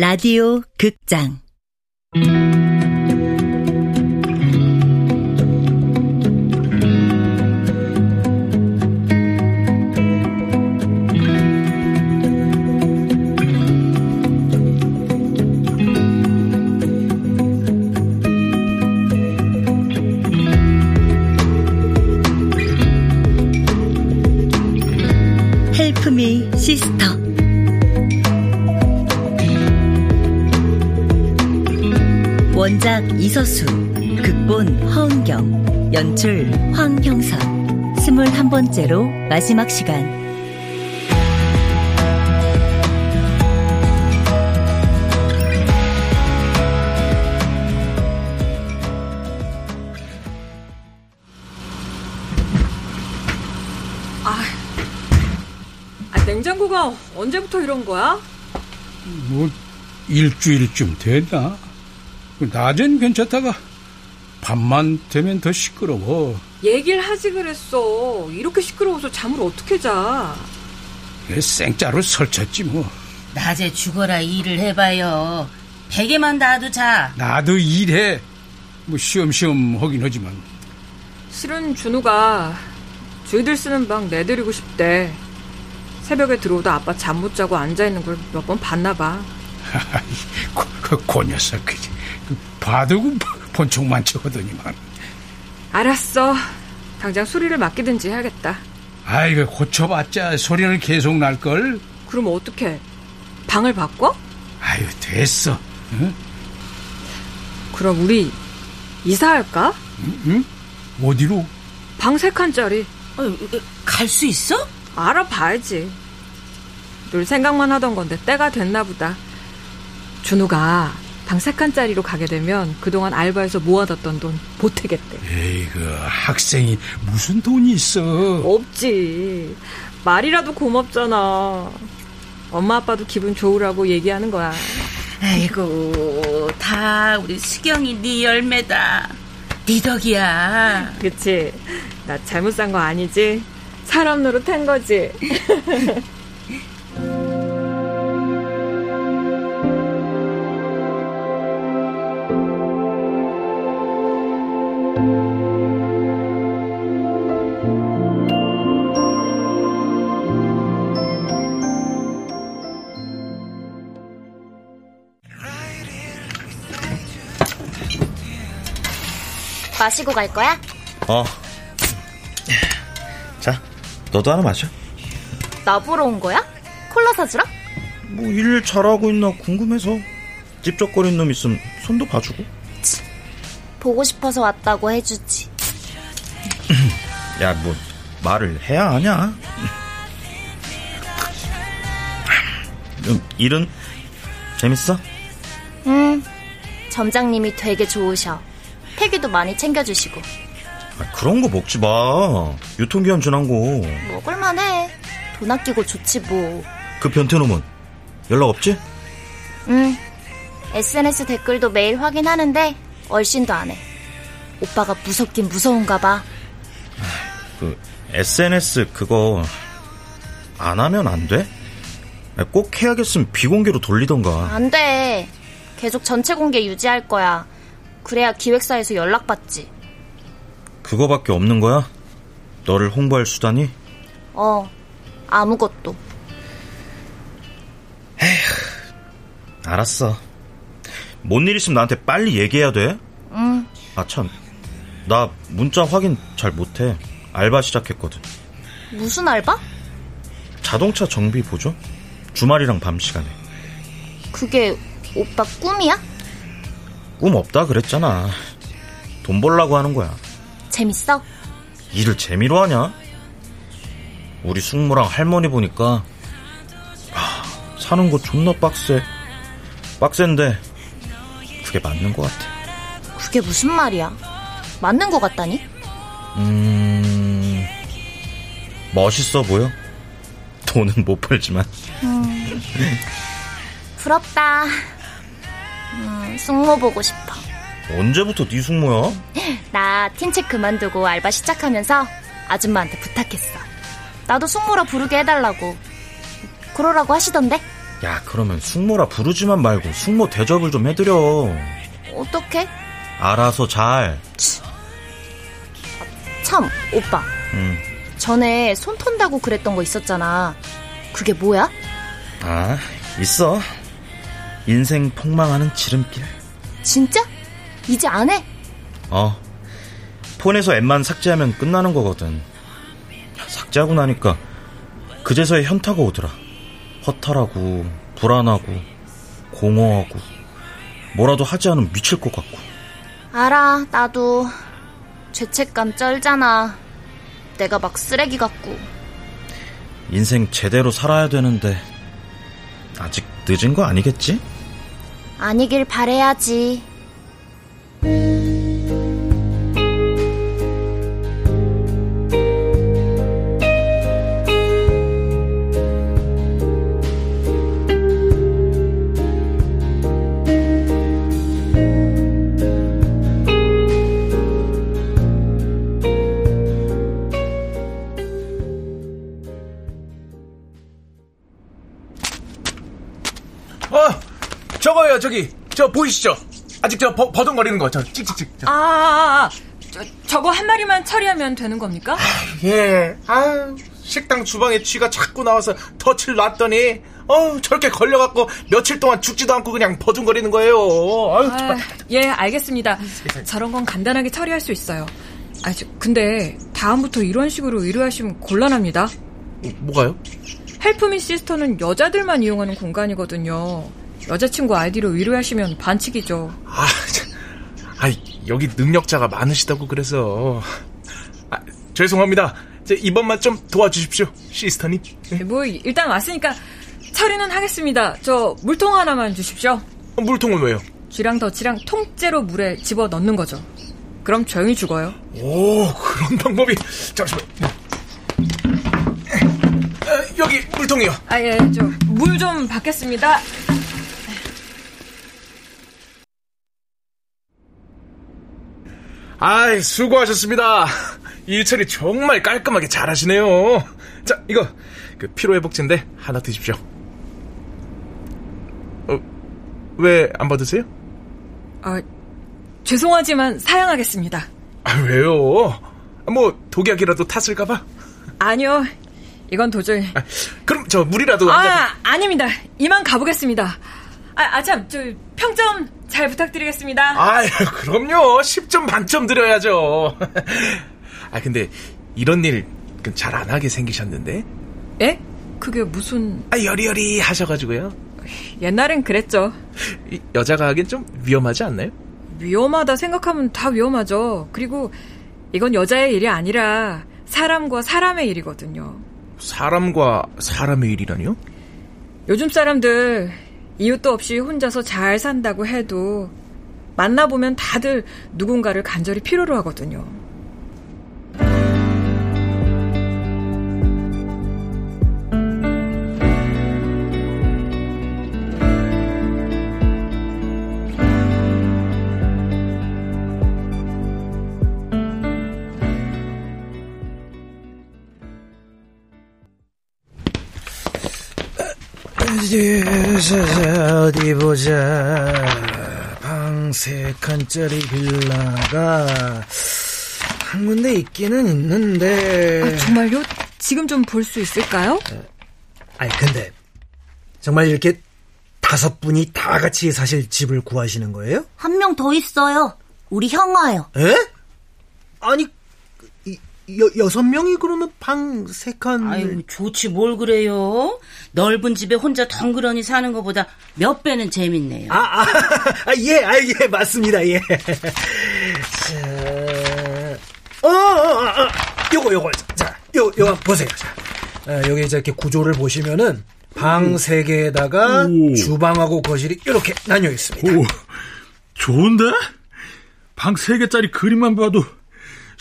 라디오 극장. 헬프미 시스터 원작 이서수 극본 허은경 연출 황형선 스물한 번째로 마지막 시간 아, 아, 냉장고가 언제부터 이런 거야? 뭐 일주일쯤 됐나? 낮엔 괜찮다가 밤만 되면 더 시끄러워. 얘기를 하지 그랬어. 이렇게 시끄러워서 잠을 어떻게 자? 생짜로 설쳤지 뭐. 낮에 죽어라 일을 해봐요. 베개만 닿아도 자. 나도 일해. 뭐 쉬엄쉬엄 하긴 하지만. 실은 준우가 주희들 쓰는 방 내드리고 싶대. 새벽에 들어오다 아빠 잠 못 자고 앉아있는 걸 몇 번 봤나 봐. 그, 그, 그 녀석 그, 그 봐도 그 본총만 쳐하더니만. 알았어. 당장 수리를 맡기든지 해야겠다. 아이고 고쳐봤자 소리는 계속 날걸. 그럼 어떡해? 방을 바꿔? 아유 됐어. 응? 그럼 우리 이사할까? 응? 응? 어디로? 방 세 칸짜리. 어, 갈수 있어? 알아봐야지. 늘 생각만 하던 건데 때가 됐나 보다. 준우가 방세 칸짜리로 가게 되면 그동안 알바해서 모아뒀던 돈 보태겠대. 에이 그 학생이 무슨 돈이 있어? 없지. 말이라도 고맙잖아. 엄마 아빠도 기분 좋으라고 얘기하는 거야. 아이고 다 우리 수경이 네 열매다. 네 덕이야. 그치? 나 잘못 산 거 아니지? 사람 노릇 한 거지? 마시고 갈 거야? 어. 자, 너도 하나 마셔. 나 보러 온 거야? 콜라 사주라? 뭐 일 잘하고 있나 궁금해서. 찝쩍거리는 놈 있으면 손도 봐주고. 보고 싶어서 왔다고 해주지. 야, 뭐 말을 해야 하냐? 음, 일은 재밌어? 음, 점장님이 되게 좋으셔. 폐기도 많이 챙겨주시고. 아, 그런 거 먹지 마. 유통기한 지난 거. 먹을만 해. 돈 아끼고 좋지 뭐. 그 변태놈은 연락 없지? 응. SNS 댓글도 매일 확인하는데 얼씬도 안 해. 오빠가 무섭긴 무서운가 봐. 그 SNS 그거 안 하면 안 돼? 꼭 해야겠으면 비공개로 돌리던가. 안 돼. 계속 전체 공개 유지할 거야. 그래야 기획사에서 연락받지. 그거밖에 없는 거야? 너를 홍보할 수단이? 어, 아무것도. 알았어. 뭔 일 있으면 나한테 빨리 얘기해야 돼. 응. 아, 참. 나 문자 확인 잘 못해. 알바 시작했거든. 무슨 알바? 자동차 정비 보조? 주말이랑 밤 시간에. 그게 오빠 꿈이야? 꿈 없다 그랬잖아. 돈 벌라고 하는 거야. 재밌어? 일을 재미로 하냐? 우리 숙모랑 할머니 보니까 하, 사는 거 존나 빡세. 빡센데 그게 맞는 것 같아. 그게 무슨 말이야? 맞는 것 같다니? 음 멋있어 보여? 돈은 못 벌지만. 부럽다. 음, 숙모 보고 싶어. 언제부터 네 숙모야? 나 틴책 그만두고 알바 시작하면서 아줌마한테 부탁했어. 나도 숙모라 부르게 해달라고. 그러라고 하시던데? 야, 그러면 숙모라 부르지만 말고 숙모 대접을 좀 해드려. 어떻게? 알아서 잘. 참, 오빠. 음. 전에 손 턴다고 그랬던 거 있었잖아. 그게 뭐야? 아, 있어. 인생 폭망하는 지름길. 진짜? 이제 안 해? 어. 폰에서 앱만 삭제하면 끝나는 거거든. 삭제하고 나니까 그제서야 현타가 오더라. 허탈하고, 불안하고, 공허하고, 뭐라도 하지 않으면 미칠 것 같고. 알아, 나도. 죄책감 쩔잖아. 내가 막 쓰레기 같고. 인생 제대로 살아야 되는데, 아직 늦은 거 아니겠지? 아니길 바래야지. 저기. 저 보이시죠? 아직 저 버, 버둥거리는 거, 저 찍찍찍. 저. 아, 아, 아, 저, 저거 한 마리만 처리하면 되는 겁니까? 예. 아 식당 주방에 쥐가 자꾸 나와서 덫을 놨더니, 어 저렇게 걸려갖고 며칠 동안 죽지도 않고 그냥 버둥거리는 거예요. 아유, 아, 예, 알겠습니다. 저런 건 간단하게 처리할 수 있어요. 아, 저, 근데 다음부터 이런 식으로 의뢰하시면 곤란합니다. 뭐가요? 헬프미 시스터는 여자들만 이용하는 공간이거든요. 여자친구 아이디로 의뢰하시면 반칙이죠. 아, 참. 아, 여기 능력자가 많으시다고 그래서. 아, 죄송합니다. 저 이번만 좀 도와주십시오, sister님. 네. 뭐 일단 왔으니까 처리는 하겠습니다. 저 물통 하나만 주십시오. 어, 물통은 왜요? 쥐랑 덫이랑 통째로 물에 집어 넣는 거죠. 그럼 조용히 죽어요. 오, 그런 방법이. 잠시만. 어, 여기 물통이요. 아, 예, 저 물 좀 받겠습니다. 아이, 수고하셨습니다. 일 처리 정말 깔끔하게 잘하시네요. 자, 이거 그 피로회복제인데 하나 드십시오. 어, 왜 안 받으세요? 아, 죄송하지만 사양하겠습니다. 아, 왜요? 아, 뭐 독약이라도 탔을까봐? 아니요, 이건 도저히. 아, 그럼 저 물이라도. 아, 아닙니다. 이만 가보겠습니다. 아, 아, 참, 저 평점 잘 부탁드리겠습니다. 아유, 그럼요. 10점 만점 드려야죠. 아, 근데 이런 일 잘 안 하게 생기셨는데? 예? 그게 무슨 아, 여리여리 하셔가지고요. 옛날엔 그랬죠. 이 여자가 하긴 좀 위험하지 않나요? 위험하다 생각하면 다 위험하죠. 그리고 이건 여자의 일이 아니라 사람과 사람의 일이거든요. 사람과 사람의 일이라니요? 요즘 사람들 이유도 없이 혼자서 잘 산다고 해도 만나보면 다들 누군가를 간절히 필요로 하거든요. 어디 보자. 방 세 칸짜리 빌라가 한 군데 있기는 있는데. 아, 정말요? 지금 좀 볼 수 있을까요? 아니 근데 정말 이렇게 다섯 분이 다 같이 사실 집을 구하시는 거예요? 한 명 더 있어요. 우리 형아요. 에? 아니 이- 여, 여섯 명이 그러면 방 세 칸. 아유, 좋지 뭘 그래요? 넓은 집에 혼자 덩그러니 사는 것보다 몇 배는 재밌네요. 아, 아, 아, 예, 아, 예, 맞습니다, 예. 자, 어, 어, 어, 어, 요거, 요거, 자, 요, 요거 보세요. 자, 어, 여기 이제 이렇게 구조를 보시면은 방 세 개에다가 오. 주방하고 거실이 이렇게 나뉘어 있습니다. 오, 좋은데? 방 세 개짜리 그림만 봐도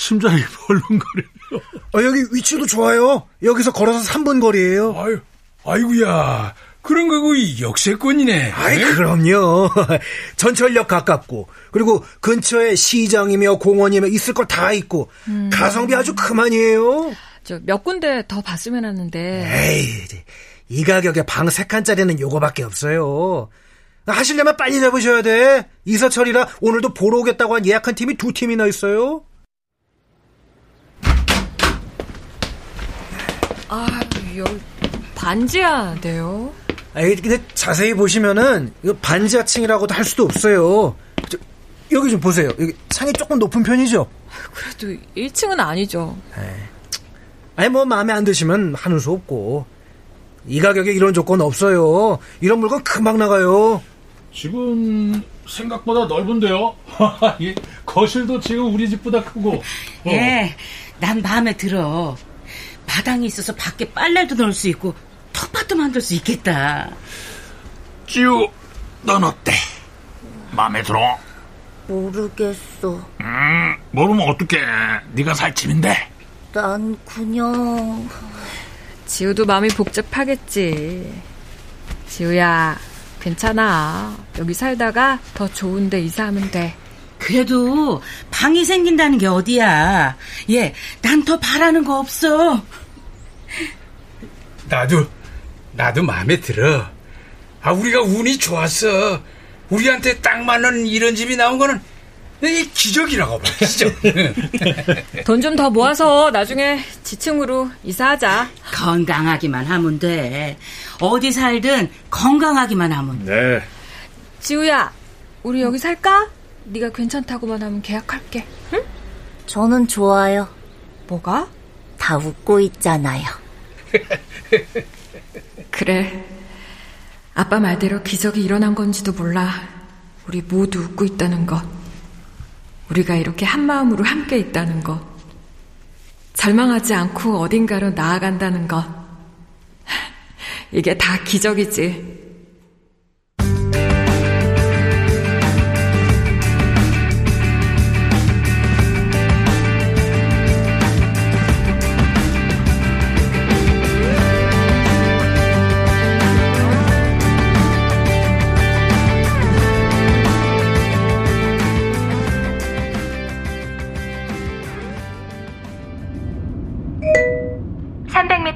심장이 벌렁거려요. 어, 여기 위치도 좋아요. 여기서 걸어서 3분 거리예요. 아유, 아이고야. 그런 거고 역세권이네. 아이, 그럼요. 전철역 가깝고, 그리고 근처에 시장이며 공원이며 있을 거 다 있고, 가성비 아주 그만이에요. 저 몇 군데 더 봤으면 하는데 에이, 이 가격에 방 세 칸짜리는 요거밖에 없어요. 하시려면 빨리 잡으셔야 돼. 이사철이라 오늘도 보러 오겠다고 한 예약한 팀이 두 팀이나 있어요. 아, 여기 반지하 네요. 아, 근데 자세히 보시면은 이거 반지하층이라고도 할 수도 없어요. 저, 여기 좀 보세요. 여기 창이 조금 높은 편이죠? 그래도 1층은 아니죠. 아니 뭐 마음에 안 드시면 하는 수 없고 이 가격에 이런 조건 없어요. 이런 물건 금방 나가요. 집은 생각보다 넓은데요. 이 거실도 지금 우리 집보다 크고. 어. 예, 난 마음에 들어. 마당이 있어서 밖에 빨래도 넣을 수 있고 텃밭도 만들 수 있겠다. 지우, 넌 어때? 마음에 들어? 모르겠어. 음, 모르면 어떡해. 네가 살 집인데. 난 그냥 지우도 마음이 복잡하겠지. 지우야, 괜찮아. 여기 살다가 더 좋은 데 이사하면 돼. 그래도 방이 생긴다는 게 어디야. 예, 난 더 바라는 거 없어. 나도, 나도 마음에 들어. 아, 우리가 운이 좋았어. 우리한테 딱 맞는 이런 집이 나온 거는 이 기적이라고 봐, 기적. 돈 좀 더 모아서 나중에 지층으로 이사하자. 건강하기만 하면 돼. 어디 살든 건강하기만 하면 돼. 네. 지우야, 우리 여기 살까? 네가 괜찮다고만 하면 계약할게. 응? 저는 좋아요. 뭐가? 다 웃고 있잖아요. 그래. 아빠 말대로 기적이 일어난 건지도 몰라. 우리 모두 웃고 있다는 것. 우리가 이렇게 한 마음으로 함께 있다는 것. 절망하지 않고 어딘가로 나아간다는 것. 이게 다 기적이지.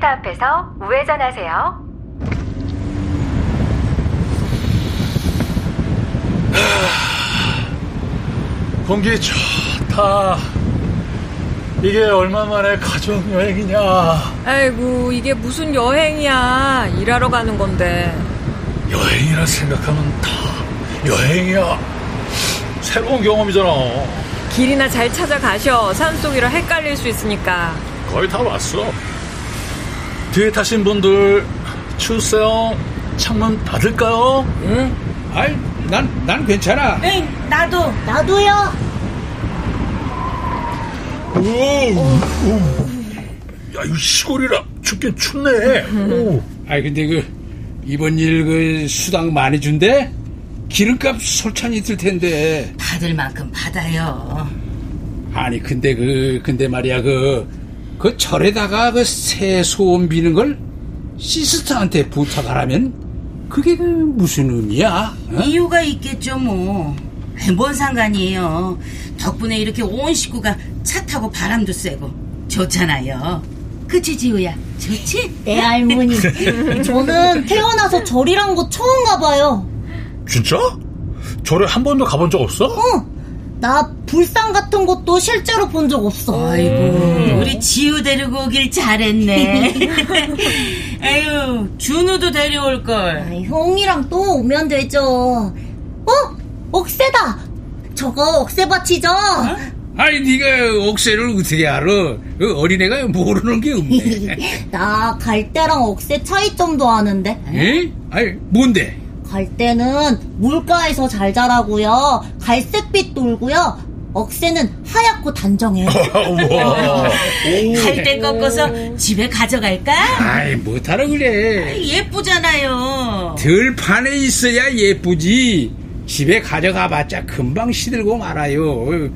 앞에서 우회전하세요. 공기 좋다. 이게 얼마만에 가족 여행이냐? 아이고, 이게 무슨 여행이야. 일하러 가는 건데. 여행이라 생각하면 다 여행이야. 새로운 경험이잖아. 길이나 잘 찾아가셔. 산속이라 헷갈릴 수 있으니까. 거의 다 왔어. 뒤에 타신 분들 추세요. 창문 닫을까요? 응? 아이, 난, 난 괜찮아. 응, 나도. 나도요. 오, 오. 야, 이거 시골이라 춥긴 춥네. 오. 아이, 근데 그, 이번 일 그 수당 많이 준대? 기름값 솔찬히 들 텐데. 받을 만큼 받아요. 아니, 근데 그, 근데 말이야, 그, 그 절에다가 그 새 소원 비는 걸 시스터한테 부탁하라면 그게 그 무슨 의미야? 어? 이유가 있겠죠 뭐. 뭔 상관이에요. 덕분에 이렇게 온 식구가 차 타고 바람도 쐬고 좋잖아요. 그치 지우야? 좋지? 네 할머니. 저는 태어나서 절이란 거 처음 가봐요. 진짜? 절에 한 번도 가본 적 없어? 응. 나 불상 같은 것도 실제로 본 적 없어. 아이고, 음. 우리 지우 데리고 오길 잘했네. 아유, 준우도 데려올 걸. 아, 형이랑 또 오면 되죠. 어? 억새다. 저거 억새밭이죠? 어? 아니 네가 억새를 어떻게 알아? 그 어린애가 모르는 게 없네. 나 갈대랑 억새 차이점도 아는데. 에? 아니 뭔데? 갈대는 물가에서 잘 자라고요. 갈색빛 돌고요. 억새는 하얗고 단정해요. 갈대 꺾어서 집에 가져갈까? 아이 못하러 그래. 예쁘잖아요. 들판에 있어야 예쁘지. 집에 가져가봤자 금방 시들고 말아요.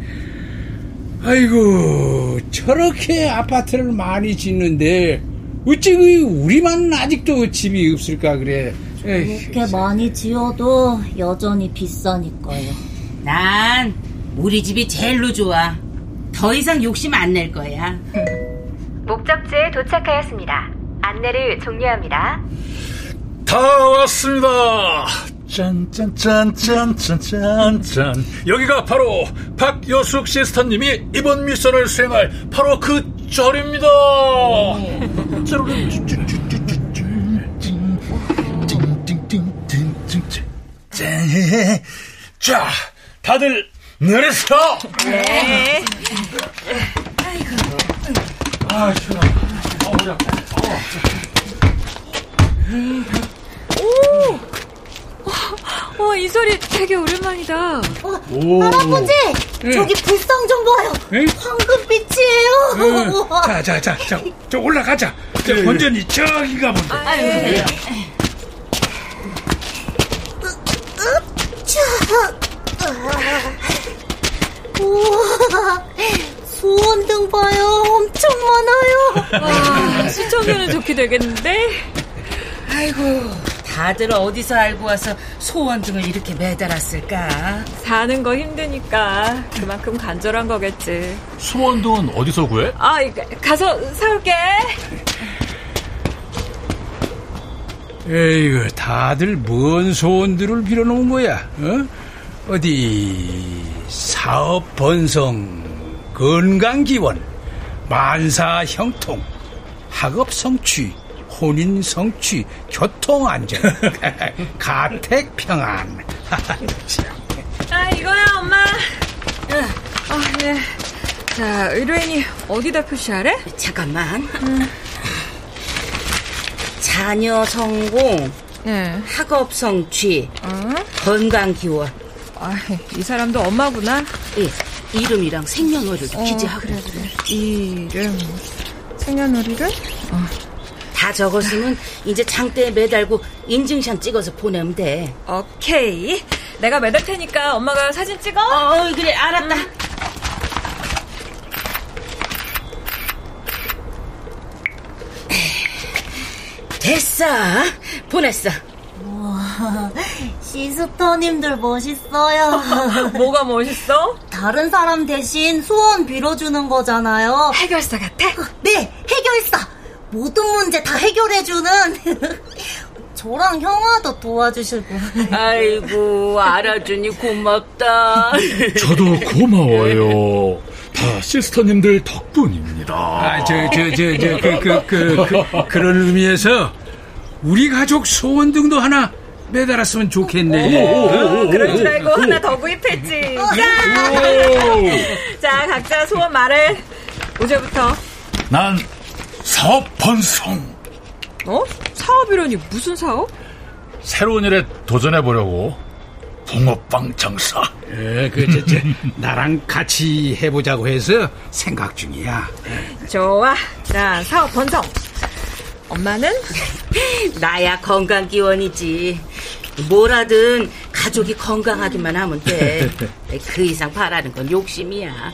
아이고 저렇게 아파트를 많이 짓는데 어찌 그 우리만 아직도 집이 없을까 그래. 그렇게 많이 지어도 여전히 비싸니까요. 난 우리 집이 제일로 좋아. 더 이상 욕심 안 낼 거야. 목적지에 도착하였습니다. 안내를 종료합니다. 다 왔습니다. 짠짠짠짠짠짠짠. 여기가 바로 박여숙 시스터님이 이번 미션을 수행할 바로 그 자리입니다. 자, 다들 내렸어. 네. 아, 시원하다. 어, 그래. 오! 와, 이 소리 되게 오랜만이다. 오. 할아버지, 예. 저기 불상 좀 봐요. 예? 황금빛이에요. 자, 자, 자, 자, 저 올라가자. 저 본전이 저기 가 본데. 네. 봐요. 엄청 많아요. 와, 시청률은 좋게 되겠는데? 아이고, 다들 어디서 알고 와서 소원 등을 이렇게 매달았을까? 사는 거 힘드니까 그만큼 간절한 거겠지. 수원동은 어디서 구해? 아, 이거 가서 사올게. 에이구, 다들 뭔 소원들을 빌어놓은 거야? 어? 어디 사업 번성, 건강 기원, 만사 형통, 학업 성취, 혼인 성취, 교통 안전, 가택 평안. 아, 이거야, 엄마. 아, 네. 자, 의뢰인이 어디다 표시하래? 잠깐만. 자녀 성공, 네. 학업 성취, 어? 건강 기원. 아, 이 사람도 엄마구나. 예, 이름이랑 생년월일도 어, 기재하고. 그래, 그래. 이름, 생년월일을? 다 적었으면 이제 장대에 매달고 인증샷 찍어서 보내면 돼. 오케이. 내가 매달 테니까 엄마가 사진 찍어? 어, 그래, 알았다. 됐어. 보냈어. 시스터님들 멋있어요. 뭐가 멋있어? 다른 사람 대신 소원 빌어주는 거잖아요. 해결사 같아? 네, 해결사. 모든 문제 다 해결해주는. 저랑 형아도 도와주시고. 아이고, 알아주니 고맙다. 저도 고마워요. 다 시스터님들 덕분입니다. 아, 저, 저, 저, 저, 그, 그, 그, 그, 그런 의미에서 우리 가족 소원 등도 하나 매달았으면 좋겠네. 어, 그럴 줄 알고 하나 더 구입했지. 자, 각자 소원 말해. 어제부터. 난 사업 번성. 어? 사업이라니 무슨 사업? 새로운 일에 도전해 보려고 붕어빵 장사 예, 그, 저, 저, 나랑 같이 해보자고 해서 생각 중이야. 좋아. 자, 사업 번성. 엄마는? 나야 건강 기원이지. 뭐라든 가족이 건강하기만 하면 돼. 그 이상 바라는 건 욕심이야.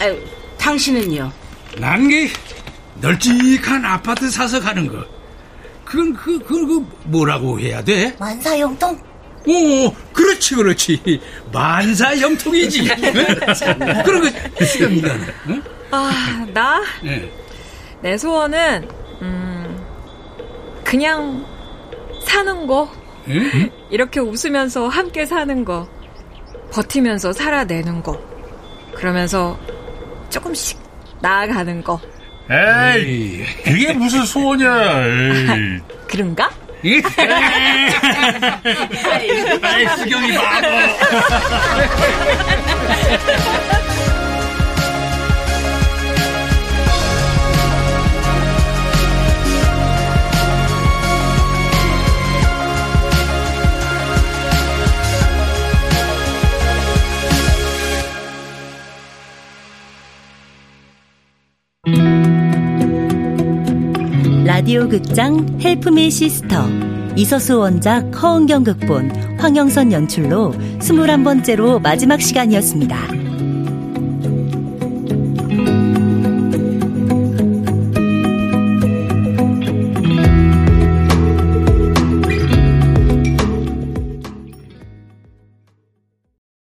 아유, 당신은요? 난게 널찍한 아파트 사서 가는 거. 그건 그, 그, 그 뭐라고 해야 돼? 만사형통? 오, 그렇지, 그렇지. 만사형통이지. 응? 그런 거 생각나. 응? 아, 나? 예. 내 소원은, 음, 그냥 사는 거. 응? 이렇게 웃으면서 함께 사는 거. 버티면서 살아내는 거. 그러면서 조금씩 나아가는 거. 에이 그게 무슨 소원이야 에이. 그런가? 아이, 수경이 바보. 라디오 극장 헬프미 시스터 이서수 원작 허은경 극본 황영선 연출로 21번째로 마지막 시간이었습니다.